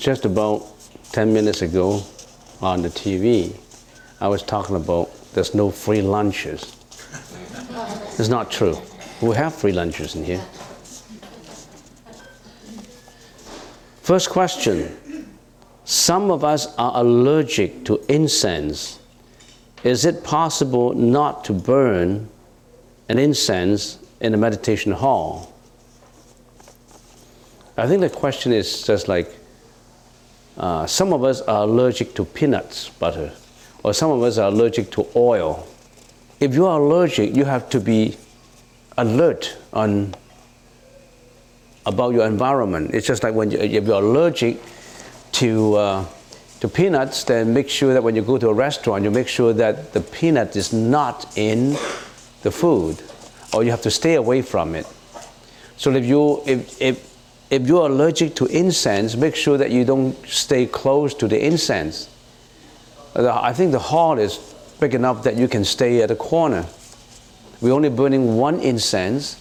just about 10 minutes ago on the TV, I was talking about there's no free lunches. It's not true. We have free lunches in here. First question Some of us are allergic to incense. Is it possible not to burn an incense in a meditation hall? I think the question is just like uh, some of us are allergic to peanuts butter, or some of us are allergic to oil. If you are allergic, you have to be alert on about your environment. It's just like when you, if you're allergic to uh, to peanuts, then make sure that when you go to a restaurant, you make sure that the peanut is not in the food, or you have to stay away from it. So if you if, if if you're allergic to incense, make sure that you don't stay close to the incense. I think the hall is big enough that you can stay at a corner. We're only burning one incense,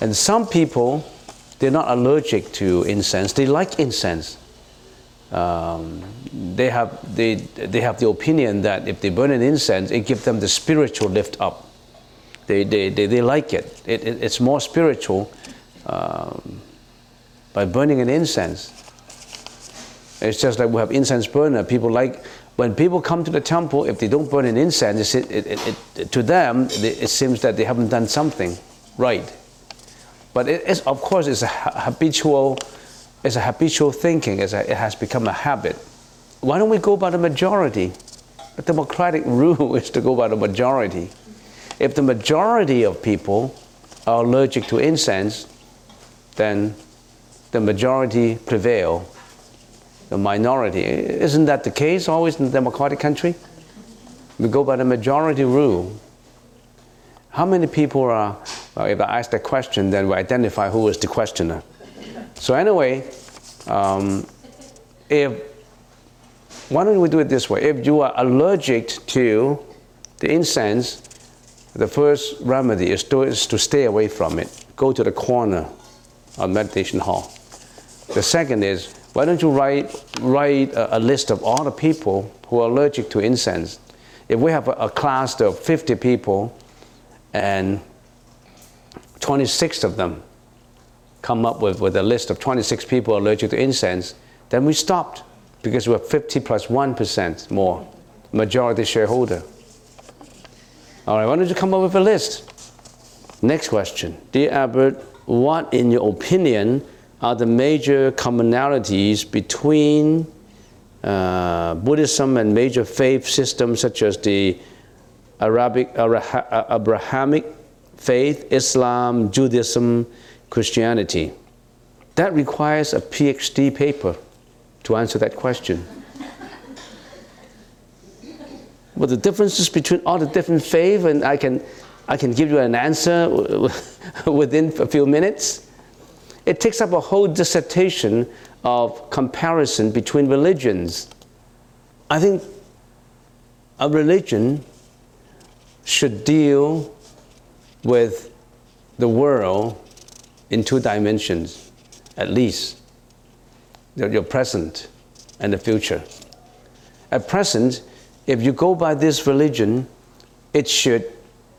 and some people, they're not allergic to incense, they like incense. Um, they, have, they, they have the opinion that if they burn an incense, it gives them the spiritual lift up. They, they, they, they like it. it, it it's more spiritual. Um, by burning an incense. It's just like we have incense burner. People like when people come to the temple, if they don't burn an incense, it, it, it, to them it seems that they haven't done something right. But of course, it's a habitual, it's a habitual thinking. A, it has become a habit. Why don't we go by the majority? The democratic rule is to go by the majority. If the majority of people are allergic to incense, then the majority prevail, the minority. Isn't that the case always in a democratic country? We go by the majority rule. How many people are, well, if I ask that question, then we identify who is the questioner. So, anyway, um, if, why don't we do it this way? If you are allergic to the incense, the first remedy is to, is to stay away from it. Go to the corner of meditation hall. The second is, why don't you write, write a, a list of all the people who are allergic to incense? If we have a, a class of 50 people and 26 of them come up with, with a list of 26 people allergic to incense, then we stopped because we're 50 plus 1 more, majority shareholder. All right, why don't you come up with a list? Next question. Dear Albert, what, in your opinion, are the major commonalities between uh, Buddhism and major faith systems such as the Arabic, Abrahamic faith, Islam, Judaism, Christianity? That requires a PhD paper to answer that question. What the differences between all the different faiths, and I can, I can give you an answer within a few minutes. It takes up a whole dissertation of comparison between religions. I think a religion should deal with the world in two dimensions, at least your present and the future. At present, if you go by this religion, it should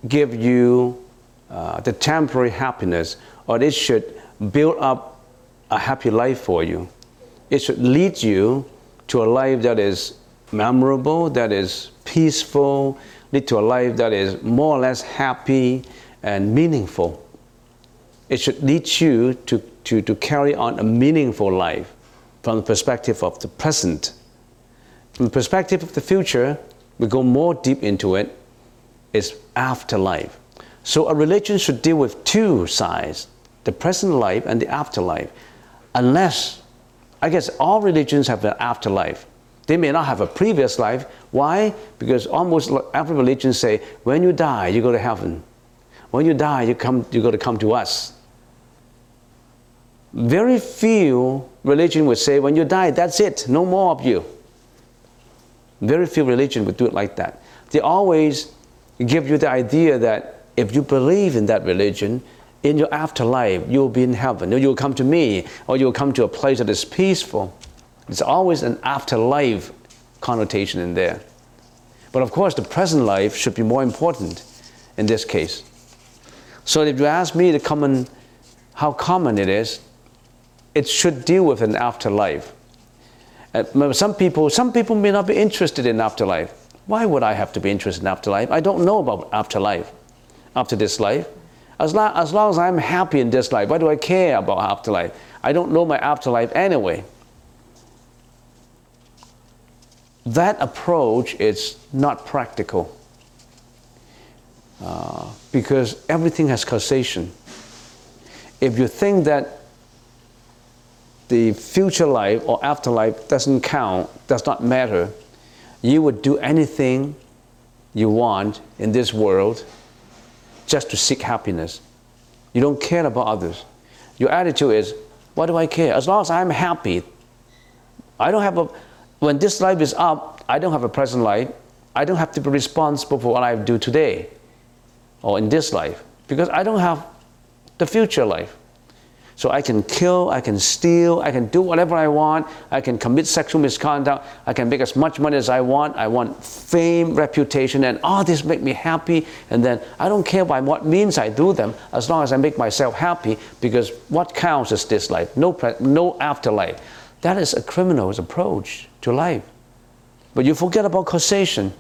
give you uh, the temporary happiness, or it should build up a happy life for you. It should lead you to a life that is memorable, that is peaceful, lead to a life that is more or less happy and meaningful. It should lead you to, to, to carry on a meaningful life from the perspective of the present. From the perspective of the future, we go more deep into it, is afterlife. So a religion should deal with two sides the present life and the afterlife. Unless, I guess all religions have an afterlife. They may not have a previous life. Why? Because almost every religion say, when you die, you go to heaven. When you die, you come, you got to come to us. Very few religion would say, when you die, that's it, no more of you. Very few religion would do it like that. They always give you the idea that if you believe in that religion, in your afterlife, you'll be in heaven, you'll come to me, or you'll come to a place that is peaceful. There's always an afterlife connotation in there. But of course, the present life should be more important in this case. So if you ask me the common, how common it is, it should deal with an afterlife. Uh, some people, some people may not be interested in afterlife. Why would I have to be interested in afterlife? I don't know about afterlife, after this life. As, long as long as I'm happy in this life, why do I care about afterlife? I don't know my afterlife anyway. that approach is not practical uh, because everything has causation. If you think that the future life or afterlife doesn't count, does not matter, you would do anything you want in this world just to seek happiness. You don't care about others. Your attitude is, what do I care? As long as I'm happy, I don't have a when this life is up, I don't have a present life. I don't have to be responsible for what I do today or in this life because I don't have the future life. So I can kill, I can steal, I can do whatever I want, I can commit sexual misconduct, I can make as much money as I want, I want fame, reputation, and all this make me happy. And then I don't care by what means I do them, as long as I make myself happy, because what counts is this life, no, no afterlife. That is a criminal's approach to life. But you forget about causation.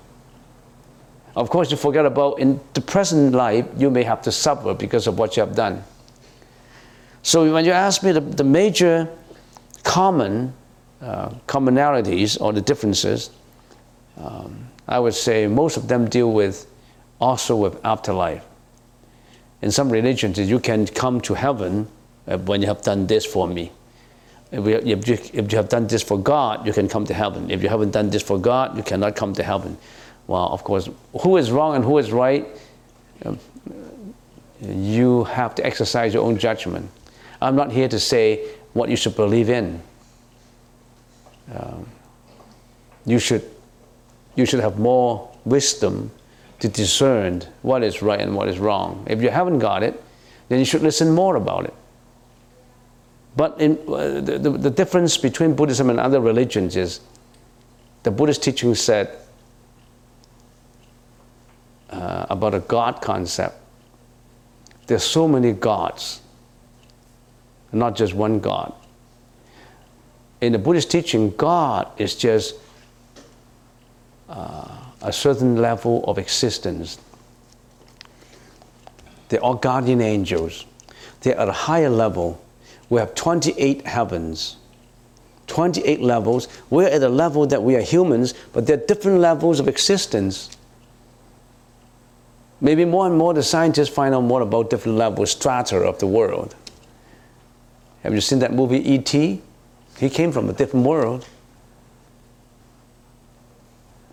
Of course, you forget about in the present life, you may have to suffer because of what you have done. So when you ask me the, the major common uh, commonalities or the differences, um, I would say most of them deal with also with afterlife. In some religions, you can come to heaven uh, when you have done this for me. If you, if you have done this for God, you can come to heaven. If you haven't done this for God, you cannot come to heaven. Well, of course, who is wrong and who is right, um, you have to exercise your own judgment. I'm not here to say what you should believe in. Um, you, should, you should have more wisdom to discern what is right and what is wrong. If you haven't got it, then you should listen more about it. But in, uh, the, the, the difference between Buddhism and other religions is the Buddhist teaching said uh, about a God concept. There's so many gods, not just one God. In the Buddhist teaching, God is just uh, a certain level of existence. They're guardian angels. They're at a higher level we have 28 heavens, 28 levels. We're at a level that we are humans, but there are different levels of existence. Maybe more and more the scientists find out more about different levels, strata of the world. Have you seen that movie E.T.? He came from a different world.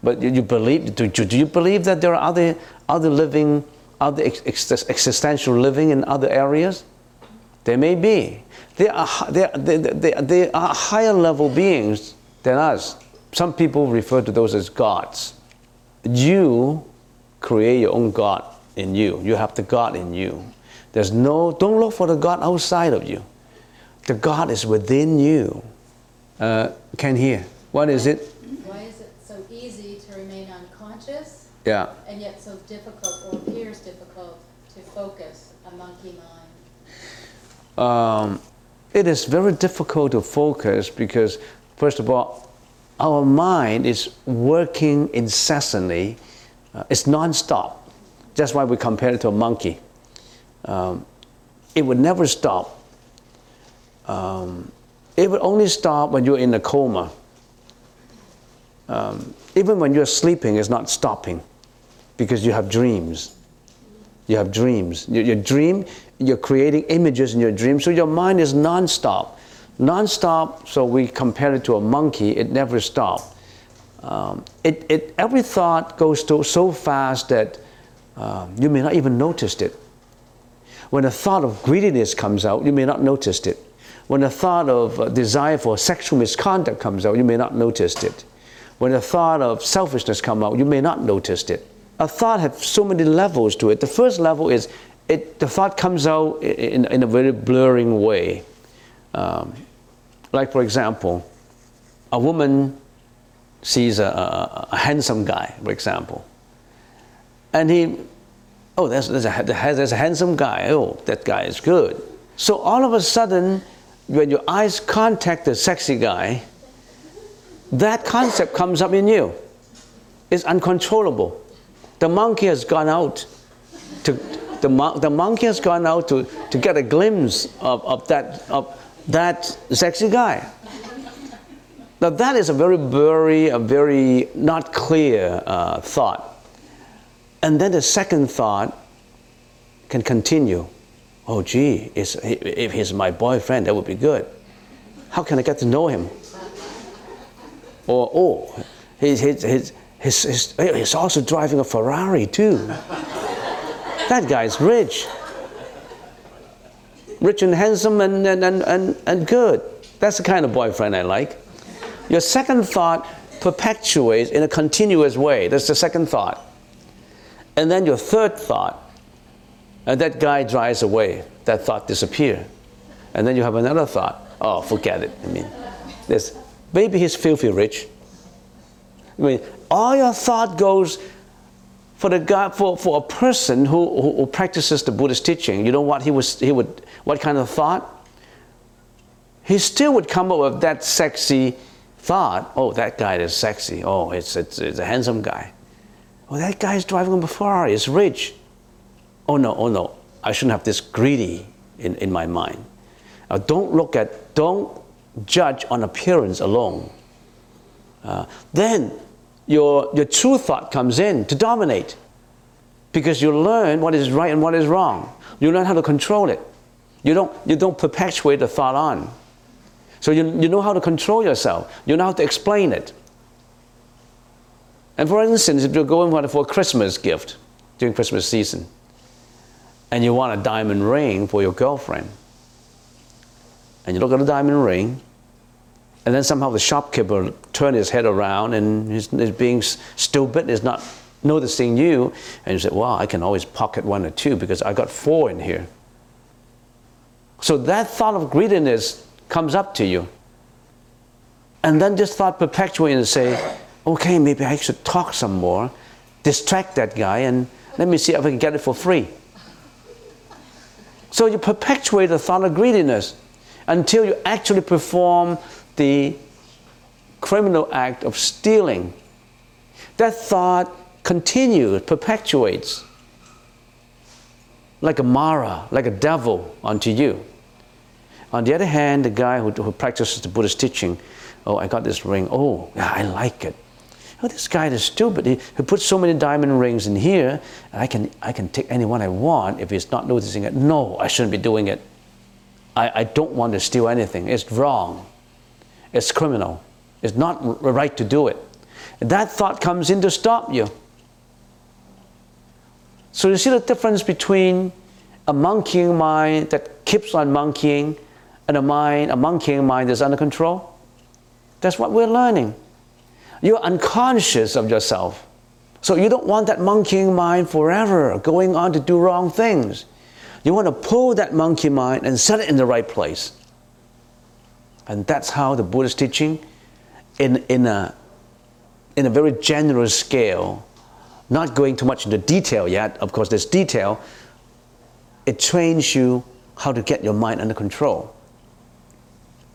But you believe, do, do you believe that there are other, other living, other existential living in other areas? There may be. They are, they, are, they, they, they are higher level beings than us. Some people refer to those as gods. You create your own God in you. You have the God in you. There's no, don't look for the God outside of you. The God is within you. Uh, can hear. What is it? Why is it so easy to remain unconscious? Yeah. And yet so difficult or appears difficult to focus a monkey mind? Um, it is very difficult to focus because, first of all, our mind is working incessantly. Uh, it's non-stop. That's why we compare it to a monkey. Um, it would never stop. Um, it would only stop when you're in a coma. Um, even when you're sleeping, it's not stopping because you have dreams. You have dreams. Your, your dream you're creating images in your dream. So your mind is non-stop. Non-stop, so we compare it to a monkey, it never stops. um, it, it, every thought goes to, so fast that um, you may not even notice it. When a thought of greediness comes out, you may not notice it. When a thought of uh, desire for sexual misconduct comes out, you may not notice it. When a thought of selfishness comes out, you may not notice it. A thought has so many levels to it. The first level is it, the thought comes out in, in a very blurring way. Um, like, for example, a woman sees a, a, a, handsome guy, for example, and he, oh, there's, there's, a, there's a handsome guy, oh, that guy is good. So all of a sudden, when your eyes contact the sexy guy, that concept comes up in you. It's uncontrollable. The monkey has gone out to the, the monkey has gone out to, to get a glimpse of, of, that, of that sexy guy. Now that is a very blurry, a very not clear uh, thought. And then the second thought can continue oh, gee, if he's my boyfriend, that would be good. How can I get to know him? Or, oh, he's, he's, he's, he's, he's also driving a Ferrari too. that guy's rich. Rich and handsome and, and, and, and, and good. That's the kind of boyfriend I like. Your second thought perpetuates in a continuous way. That's the second thought. And then your third thought and that guy drives away. That thought disappears. And then you have another thought. Oh, forget it. I mean, this maybe he's filthy rich. I mean, all your thought goes for the guy for, for a person who, who, who practices the Buddhist teaching. You know what he was he would what kind of thought? He still would come up with that sexy thought. Oh, that guy is sexy. Oh, it's, it's, it's a handsome guy. Oh, that guy is driving a Ferrari. He's rich oh no, oh no, I shouldn't have this greedy in, in my mind. Now, don't look at, don't judge on appearance alone. Uh, then your, your true thought comes in to dominate because you learn what is right and what is wrong. You learn how to control it. You don't, you don't perpetuate the thought on. So you, you know how to control yourself. You know how to explain it. And for instance, if you're going for a Christmas gift during Christmas season, and you want a diamond ring for your girlfriend. And you look at the diamond ring, and then somehow the shopkeeper turned his head around and he's, he's being stupid, he's not noticing you, and you say, Well, I can always pocket one or two because I got four in here. So that thought of greediness comes up to you. And then this thought perpetuates and say, okay, maybe I should talk some more, distract that guy, and let me see if I can get it for free. So you perpetuate the thought of greediness until you actually perform the criminal act of stealing. That thought continues, perpetuates, like a Mara, like a devil unto you. On the other hand, the guy who, who practices the Buddhist teaching, oh, I got this ring, oh, yeah, I like it oh, this guy is stupid. He, he puts so many diamond rings in here, I can, I can take any one I want if he's not noticing it. No, I shouldn't be doing it. I, I don't want to steal anything. It's wrong. It's criminal. It's not right to do it. And that thought comes in to stop you. So you see the difference between a monkeying mind that keeps on monkeying and a mind, a monkeying mind that's under control? That's what we're learning. You're unconscious of yourself. So you don't want that monkeying mind forever going on to do wrong things. You want to pull that monkey mind and set it in the right place. And that's how the Buddhist teaching, in, in, a, in a very general scale, not going too much into detail yet, of course, there's detail, it trains you how to get your mind under control.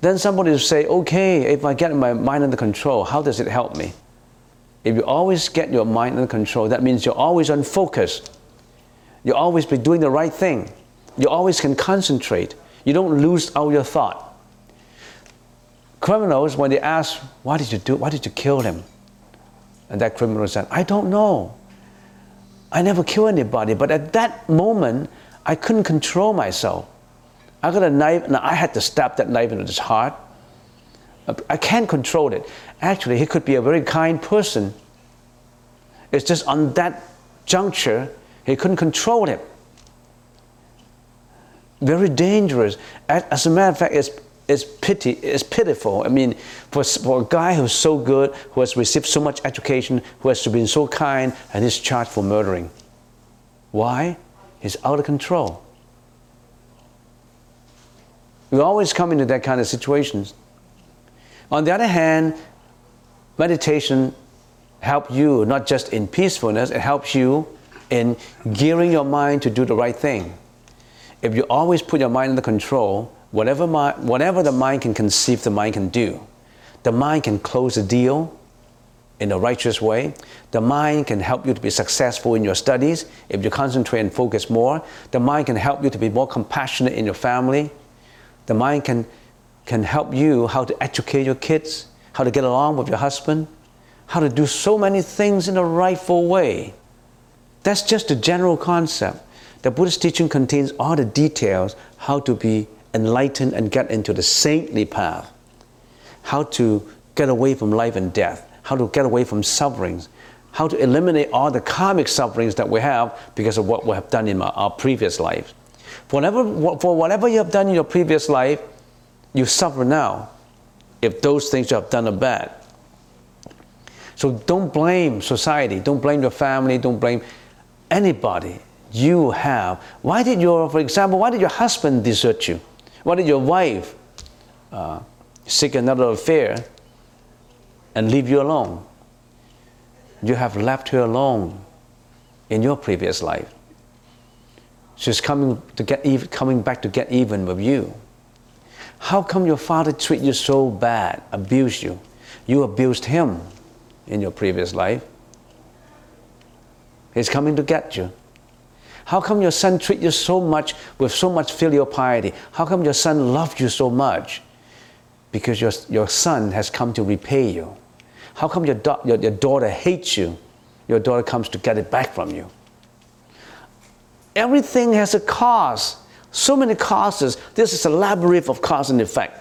Then somebody will say, okay, if I get my mind under control, how does it help me? If you always get your mind under control, that means you're always on focus. You always be doing the right thing. You always can concentrate. You don't lose all your thought. Criminals, when they ask, why did you do Why did you kill him? And that criminal said, I don't know. I never kill anybody, but at that moment, I couldn't control myself. I got a knife, and I had to stab that knife into his heart. I can't control it. Actually, he could be a very kind person. It's just on that juncture, he couldn't control it. Very dangerous. As a matter of fact, it's, it's pity, it's pitiful. I mean, for, for a guy who's so good, who has received so much education, who has been so kind, and he's charged for murdering. Why? He's out of control. We always come into that kind of situations. On the other hand, meditation helps you not just in peacefulness, it helps you in gearing your mind to do the right thing. If you always put your mind under control, whatever, whatever the mind can conceive, the mind can do. The mind can close a deal in a righteous way. The mind can help you to be successful in your studies if you concentrate and focus more. The mind can help you to be more compassionate in your family. The mind can, can help you how to educate your kids, how to get along with your husband, how to do so many things in a rightful way. That's just a general concept. The Buddhist teaching contains all the details how to be enlightened and get into the saintly path, how to get away from life and death, how to get away from sufferings, how to eliminate all the karmic sufferings that we have because of what we have done in our previous lives. Whatever, for whatever you have done in your previous life, you suffer now if those things you have done are bad. So don't blame society, don't blame your family, don't blame anybody you have. Why did your, for example, why did your husband desert you? Why did your wife uh, seek another affair and leave you alone? You have left her alone in your previous life. She's coming to get even, coming back to get even with you. How come your father treat you so bad, abuse you? You abused him in your previous life. He's coming to get you. How come your son treat you so much with so much filial piety? How come your son loved you so much? Because your, your son has come to repay you. How come your, your, your daughter hates you? Your daughter comes to get it back from you. Everything has a cause. So many causes. This is a labyrinth of cause and effect.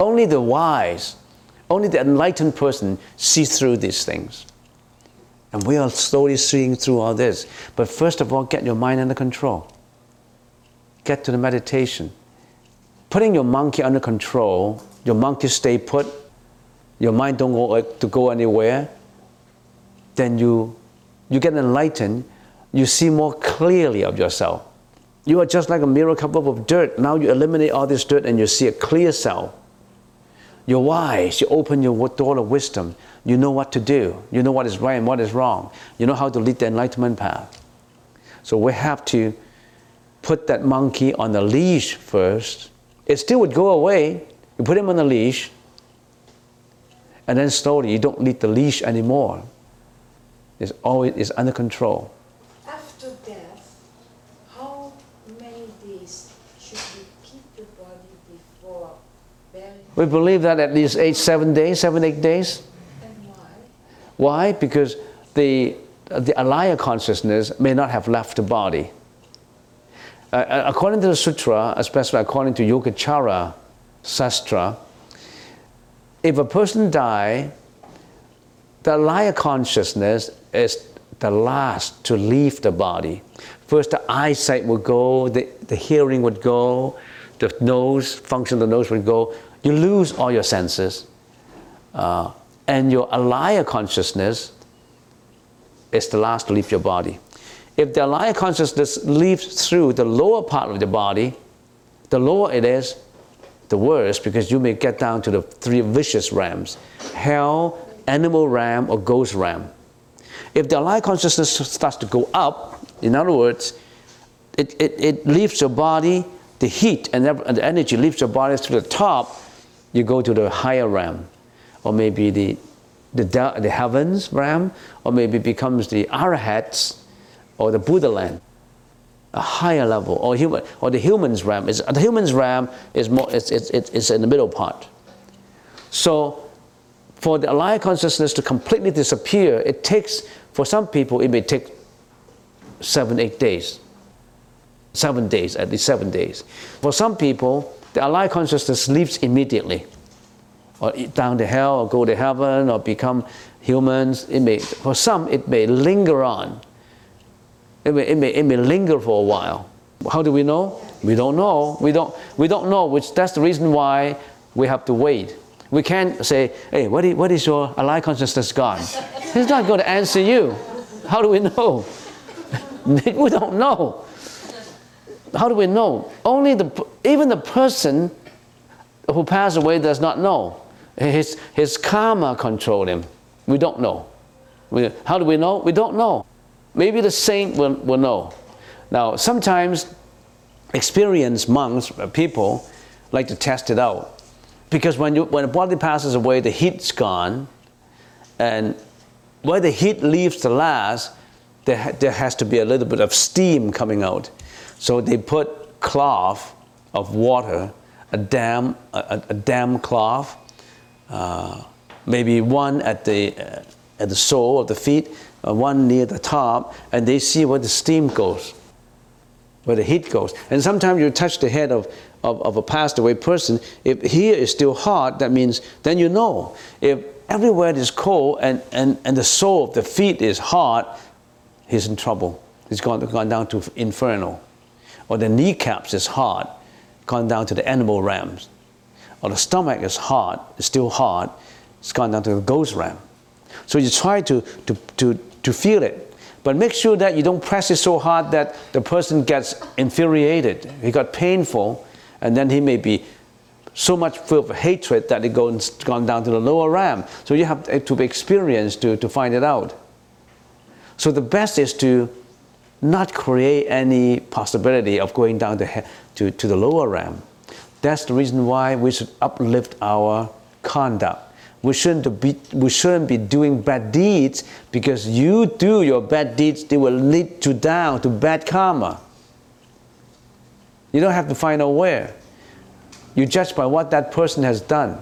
Only the wise, only the enlightened person sees through these things. And we are slowly seeing through all this. But first of all, get your mind under control. Get to the meditation. Putting your monkey under control, your monkey stay put, your mind don't go uh, to go anywhere, then you you get enlightened, you see more clearly of yourself. You are just like a mirror covered with dirt. Now you eliminate all this dirt and you see a clear self. You're wise. You open your door of wisdom. You know what to do. You know what is right and what is wrong. You know how to lead the enlightenment path. So we have to put that monkey on the leash first. It still would go away. You put him on the leash, and then slowly you don't need the leash anymore. It's always it's under control. After death, how many days should we keep the body before burying? We believe that at least eight, seven days, seven, eight days. Why? Why? Because the, the alaya consciousness may not have left the body. Uh, uh, according to the sutra, especially according to Yogacara Sastra, if a person die, the alaya consciousness is the last to leave the body. First, the eyesight would go, the, the hearing would go, the nose, function of the nose would go. You lose all your senses. Uh, and your alaya consciousness is the last to leave your body. If the alaya consciousness leaves through the lower part of the body, the lower it is, the worse, because you may get down to the three vicious realms hell, animal realm, or ghost realm. If the alaya consciousness starts to go up, in other words, it, it, it leaves your body, the heat and the energy leaves your body to the top, you go to the higher realm or maybe the, the, the heavens realm, or maybe becomes the arahats or the Buddha land, a higher level, or human, or the humans realm. Is the humans realm is more, it's, it's, it's in the middle part. So, for the alaya consciousness to completely disappear, it takes for some people it may take seven, eight days, seven days at least seven days. For some people, the alaya consciousness leaves immediately or down to hell, or go to heaven, or become humans. It may, for some, it may linger on. It may, it may, it may linger for a while. How do we know? We don't know. We don't, we don't know, which that's the reason why we have to wait. We can't say, hey, what is, what is your alaya consciousness God? He's not going to answer you. How do we know? we don't know. How do we know? Only the, even the person who passed away does not know. His, his karma controlled him. We don't know. We, how do we know? We don't know. Maybe the saint will, will know. Now, sometimes experienced monks, uh, people, like to test it out. Because when, you, when a body passes away, the heat's gone, and where the heat leaves the last, there, there has to be a little bit of steam coming out. So they put cloth of water, a dam, a, a dam cloth, uh, maybe one at the, uh, at the sole of the feet, uh, one near the top, and they see where the steam goes, where the heat goes. And sometimes you touch the head of, of, of a passed away person. If here is still hot, that means then you know. If everywhere is cold and, and, and the sole of the feet is hot, he's in trouble. He's gone, gone down to inferno. Or the kneecaps is hard, gone down to the animal realms. Or the stomach is hard, it's still hard, it's gone down to the ghost realm. So you try to, to, to, to feel it. But make sure that you don't press it so hard that the person gets infuriated. He got painful, and then he may be so much filled with hatred that it goes gone down to the lower realm. So you have to be experienced to, to find it out. So the best is to not create any possibility of going down to, to, to the lower realm. That's the reason why we should uplift our conduct. We shouldn't be, we shouldn't be doing bad deeds because you do your bad deeds, they will lead you down to bad karma. You don't have to find out where. You judge by what that person has done.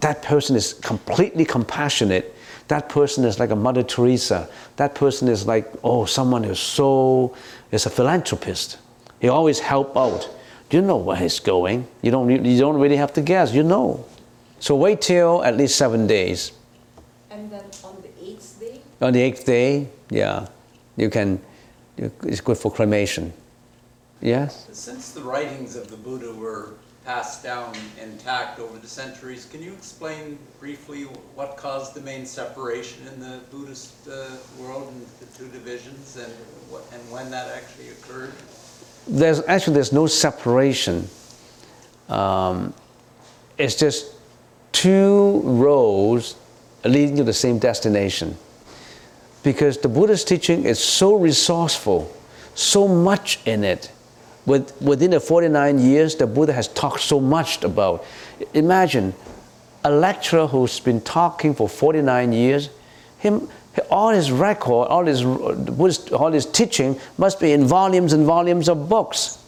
That person is completely compassionate. That person is like a Mother Teresa. That person is like, oh, someone is so, is a philanthropist. He always help out. You know where he's going. You don't, you don't really have to guess. You know. So wait till at least seven days. And then on the eighth day, On the eighth day, yeah, you can, it's good for cremation. Yes? Since the writings of the Buddha were passed down intact over the centuries, can you explain briefly what caused the main separation in the Buddhist uh, world and the two divisions and what, and when that actually occurred? There's actually there's no separation. Um, it's just two roads leading to the same destination. Because the Buddha's teaching is so resourceful, so much in it. With, within the 49 years, the Buddha has talked so much about. Imagine a lecturer who's been talking for 49 years, him, all his record, all his, Buddhist, all his teaching must be in volumes and volumes of books.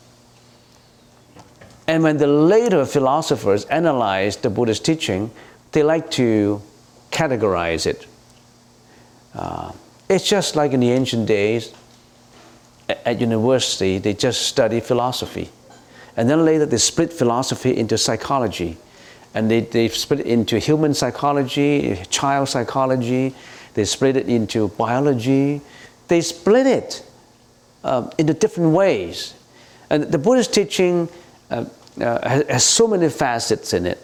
And when the later philosophers analyze the Buddhist teaching, they like to categorize it. Uh, it's just like in the ancient days, at university, they just study philosophy. And then later they split philosophy into psychology. And they, they split it into human psychology, child psychology, they split it into biology. They split it um, into different ways. And the Buddhist teaching uh, uh, has, has so many facets in it.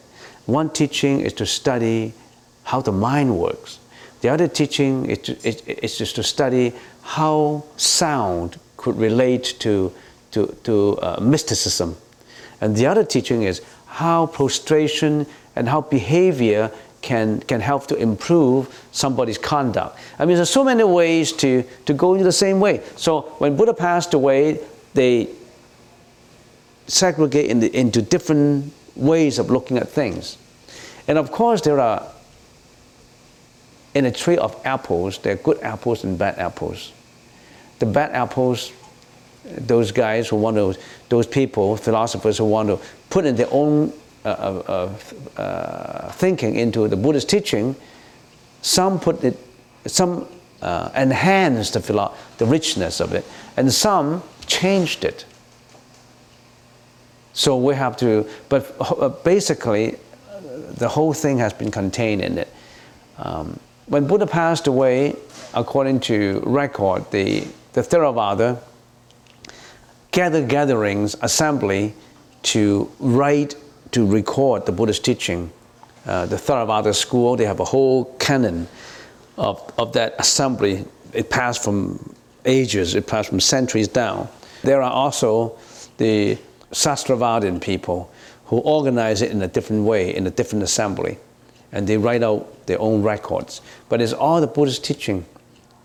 One teaching is to study how the mind works. The other teaching is, to, is, is just to study how sound could relate to, to, to uh, mysticism. And the other teaching is how prostration and how behavior can, can help to improve somebody's conduct. I mean, there's so many ways to, to go into the same way. So when Buddha passed away, they segregate in the, into different ways of looking at things. And of course, there are, in a tree of apples, there are good apples and bad apples. The bad apples, those guys who want to, those people, philosophers who want to put in their own uh, uh, uh, thinking into the Buddhist teaching, some put it, some uh, enhanced the, philo- the richness of it, and some changed it. So we have to, but uh, basically, the whole thing has been contained in it. Um, when Buddha passed away, according to record, the, the Theravada gather gatherings, assembly to write, to record the Buddha's teaching. Uh, the Theravada school, they have a whole canon of, of that assembly. It passed from ages, it passed from centuries down. There are also the Sarvastivadin people who organize it in a different way, in a different assembly. And they write out their own records. But it's all the Buddhist teaching.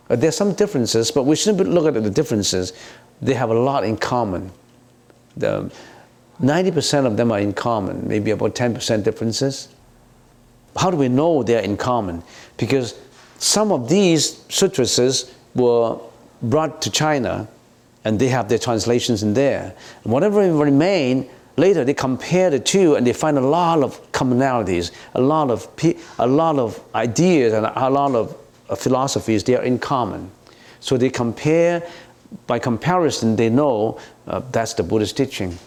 Uh, There's some differences, but we shouldn't look at the differences. They have a lot in common. The, 90% of them are in common, maybe about 10% differences. How do we know they're in common? Because some of these sutras were brought to China and they have their translations in there. And whatever remain, later they compare the two and they find a lot of commonalities, a lot of, a lot of ideas and a lot of philosophies they are in common. So they compare, by comparison, they know uh, that's the Buddhist teaching.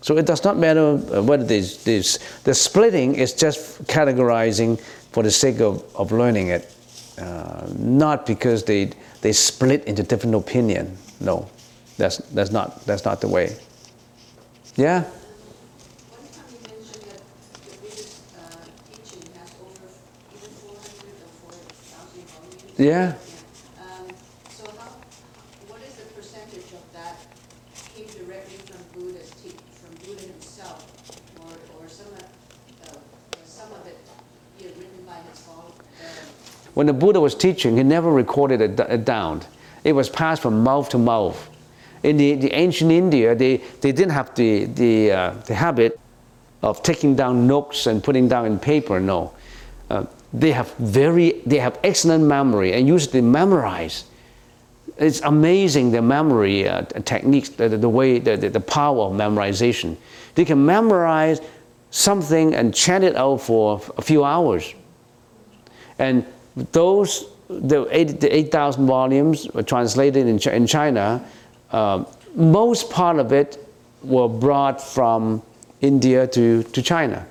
So it does not matter uh, whether this, this, the splitting is just categorizing for the sake of, of learning it, uh, not because they, they split into different opinion. No, that's, that's, not, that's not the way. Yeah? One time you mentioned that the Buddhist uh, teaching has over even 400 or 4,000 volumes. Yeah. Um, So how, what is the percentage of that came directly from Buddha's from Buddha himself? Or, or some of, uh, some of it, you know, written by his followers? When the Buddha was teaching, he never recorded it, d- it down. It was passed from mouth to mouth. In the, the ancient India, they, they didn't have the, the, uh, the habit of taking down notes and putting down in paper, no. Uh, they have very, they have excellent memory and usually memorize. It's amazing the memory uh, techniques, the, the way, the, the, power of memorization. They can memorize something and chant it out for a few hours. And those, the eight- the 8,000 volumes were translated in, in China, um, most part of it were brought from India to, to China.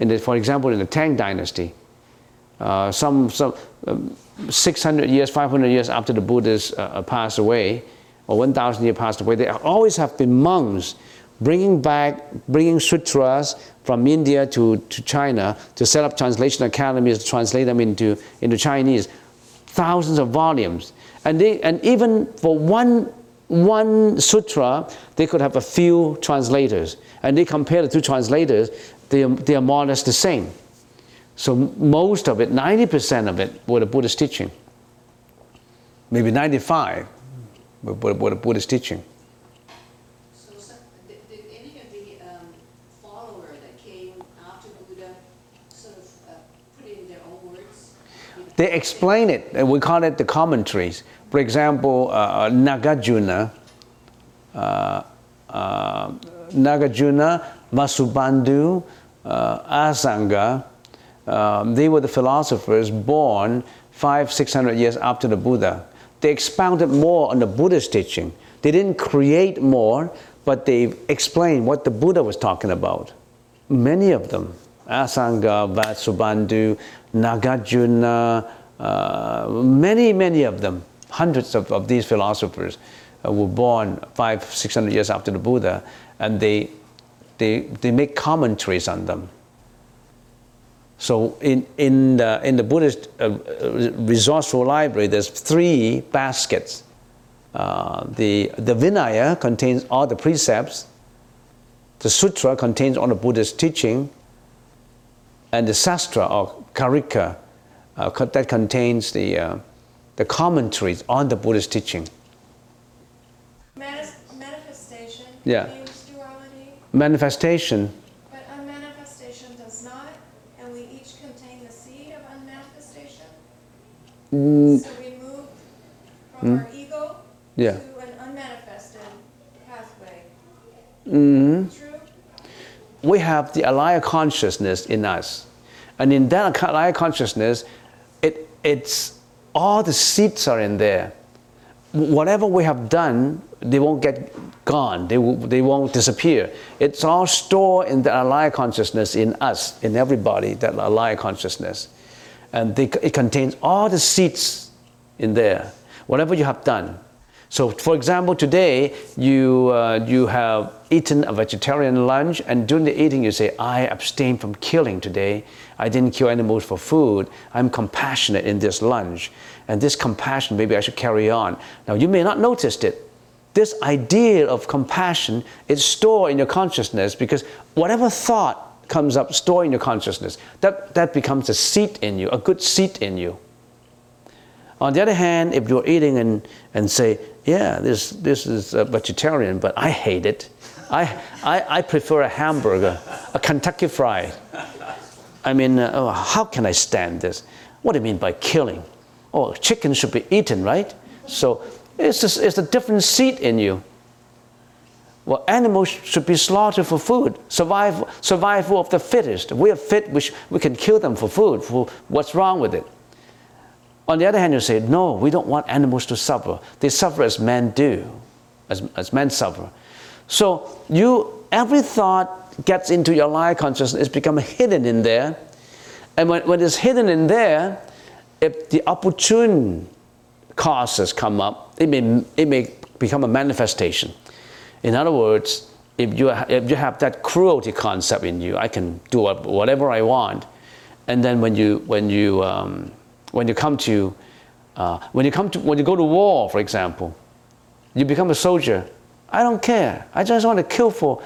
And for example, in the Tang Dynasty, uh, some, some um, 600 years, 500 years after the Buddhas uh, passed away, or 1,000 years passed away, there always have been monks bringing back, bringing sutras from India to, to China to set up translation academies to translate them into, into Chinese. Thousands of volumes. And, they, and even for one, one sutra, they could have a few translators. And they compare the two translators, they, they are more or less the same. So most of it, 90% of it, were the Buddhist teaching. Maybe 95 were, were, were the Buddhist teaching. So did, did any of the um, follower that came after Buddha sort of uh, put in their own words? They explain it, and we call it the commentaries. For example, uh, Nagarjuna, uh, uh, Nagarjuna, Vasubandhu, uh, Asanga, um, they were the philosophers born five, six hundred years after the Buddha. They expounded more on the Buddhist teaching. They didn't create more, but they explained what the Buddha was talking about. Many of them, Asanga, Vasubandhu, Nagarjuna, uh, many, many of them, hundreds of, of these philosophers uh, were born five, six hundred years after the Buddha, and they, they, they make commentaries on them. So in, in, the, in the Buddhist uh, uh, resourceful library, there's three baskets. Uh, the, the Vinaya contains all the precepts. The Sutra contains all the Buddhist teaching. And the Sastra or Karika, uh, that contains the, uh, the commentaries on the Buddhist teaching. Manis- manifestation Yeah. means duality, Manifestation, but unmanifestation does not, and we each contain the seed of unmanifestation. Mm. So we move from our ego Yeah. to an unmanifested pathway. Mhm. True? we have the alaya consciousness in us. And in that alaya consciousness, it, it's all the seeds are in there. whatever we have done, they won't get gone. They, will, they won't disappear. It's all stored in the alaya consciousness in us, in everybody, that alaya consciousness. And they, it contains all the seeds in there, whatever you have done. So, for example, today you, uh, you have eaten a vegetarian lunch, and during the eating, you say, I abstain from killing today. I didn't kill animals for food. I'm compassionate in this lunch. And this compassion, maybe I should carry on. Now, you may not notice it. This idea of compassion is stored in your consciousness because whatever thought comes up, stored in your consciousness, that, that becomes a seat in you, a good seat in you. On the other hand, if you're eating and, and say, yeah, this, this is vegetarian, but I hate it. I, I, I prefer a hamburger, a Kentucky Fried. I mean, uh, oh, how can I stand this? What do you mean by killing? Oh, chicken should be eaten, right? So it's, just, it's a different seed in you. Well, animals should be slaughtered for food. Survival, survival of the fittest. We are fit, we, we can kill them for food. For what's wrong with it? On the other hand, you say, no, we don't want animals to suffer. They suffer as men do, as, as men suffer. So you, every thought gets into your alaya consciousness, it's become hidden in there. And when, when it's hidden in there, if the opportune causes come up, it may, it may become a manifestation. In other words, if you, if you have that cruelty concept in you, I can do whatever I want. And then when you, when you, um, when you come to, uh, when you come to, when you go to war, for example, you become a soldier. I don't care. I just want to kill for,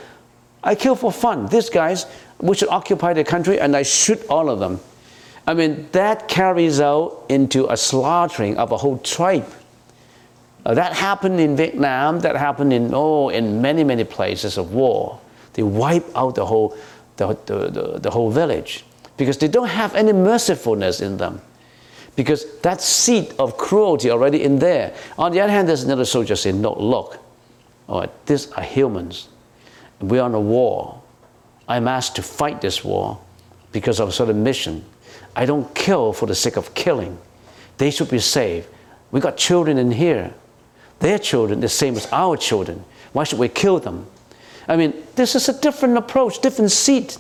I kill for fun. These guys, we should occupy the country, and I shoot all of them. I mean, that carries out into a slaughtering of a whole tribe. Uh, that happened in Vietnam. That happened in oh, in many many places of war. They wipe out the whole, the, the, the, the whole village because they don't have any mercifulness in them because that seed of cruelty already in there. On the other hand, there's another soldier saying, no, look, all right, these are humans. We're on a war. I'm asked to fight this war because of a certain mission. I don't kill for the sake of killing. They should be saved. We got children in here. Their children, the same as our children. Why should we kill them? I mean, this is a different approach, different seed.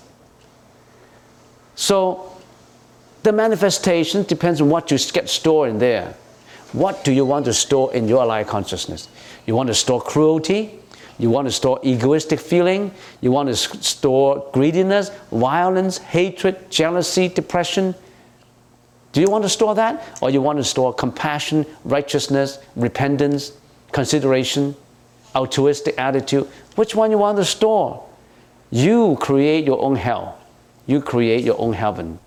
So the manifestation depends on what you get stored in there. What do you want to store in your alaya consciousness? You want to store cruelty? You want to store egoistic feeling? You want to store greediness, violence, hatred, jealousy, depression? Do you want to store that? Or you want to store compassion, righteousness, repentance, consideration, altruistic attitude? Which one you want to store? You create your own hell. You create your own heaven.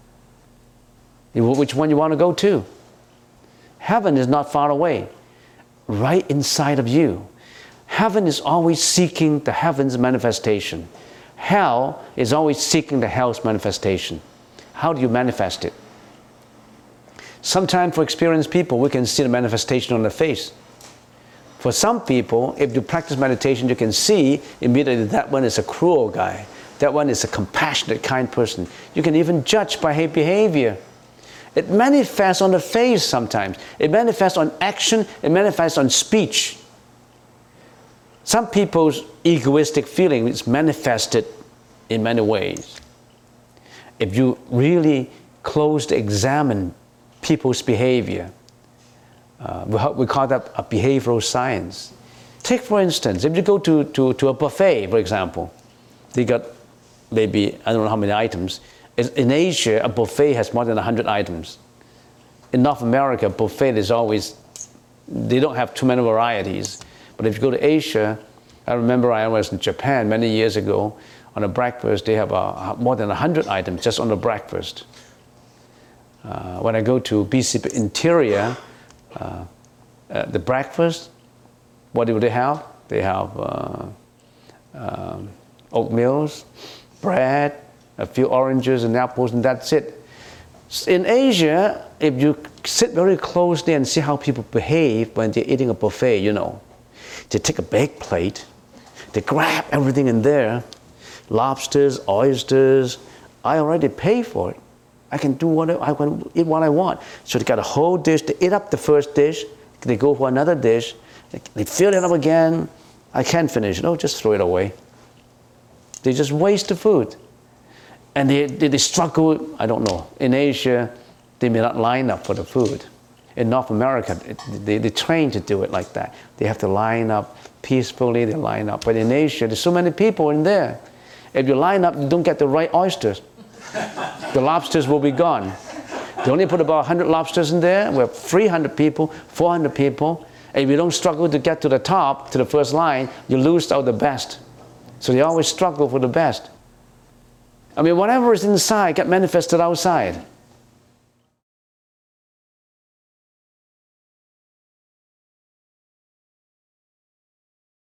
Which one you want to go to? Heaven is not far away, right inside of you. Heaven is always seeking the heaven's manifestation. Hell is always seeking the hell's manifestation. How do you manifest it? Sometimes for experienced people, we can see the manifestation on the face. For some people, if you practice meditation, you can see immediately that one is a cruel guy. That one is a compassionate, kind person. You can even judge by his behavior. It manifests on the face sometimes. It manifests on action. It manifests on speech. Some people's egoistic feeling is manifested in many ways. If you really closely examine people's behavior, uh, we, we call that a behavioral science. Take, for instance, if you go to, to, to a buffet, for example, they got maybe, I don't know how many items. In Asia, a buffet has more than 100 items. In North America, buffet is always, they don't have too many varieties. But if you go to Asia, I remember I was in Japan many years ago. On a breakfast, they have more than 100 items just on the breakfast. Uh, when I go to BC Interior, uh, uh, the breakfast, what do they have? They have uh, um, oatmeals, bread, a few oranges and apples, and that's it. In Asia, if you sit very closely and see how people behave when they're eating a buffet, you know, they take a big plate, they grab everything in there lobsters, oysters. I already pay for it. I can do what I, can eat what I want. So they got a whole dish. They eat up the first dish. They go for another dish. They fill it up again. I can't finish. Oh, just throw it away. They just waste the food. And they, they, they struggle, I don't know. In Asia, they may not line up for the food. In North America, they, they train to do it like that. They have to line up peacefully, they line up. But in Asia, there's so many people in there. If you line up, you don't get the right oysters. The lobsters will be gone. They only put about 100 lobsters in there. We have 300 people, 400 people. If you don't struggle to get to the top, to the first line, you lose out the best. So they always struggle for the best. I mean, whatever is inside get manifested outside.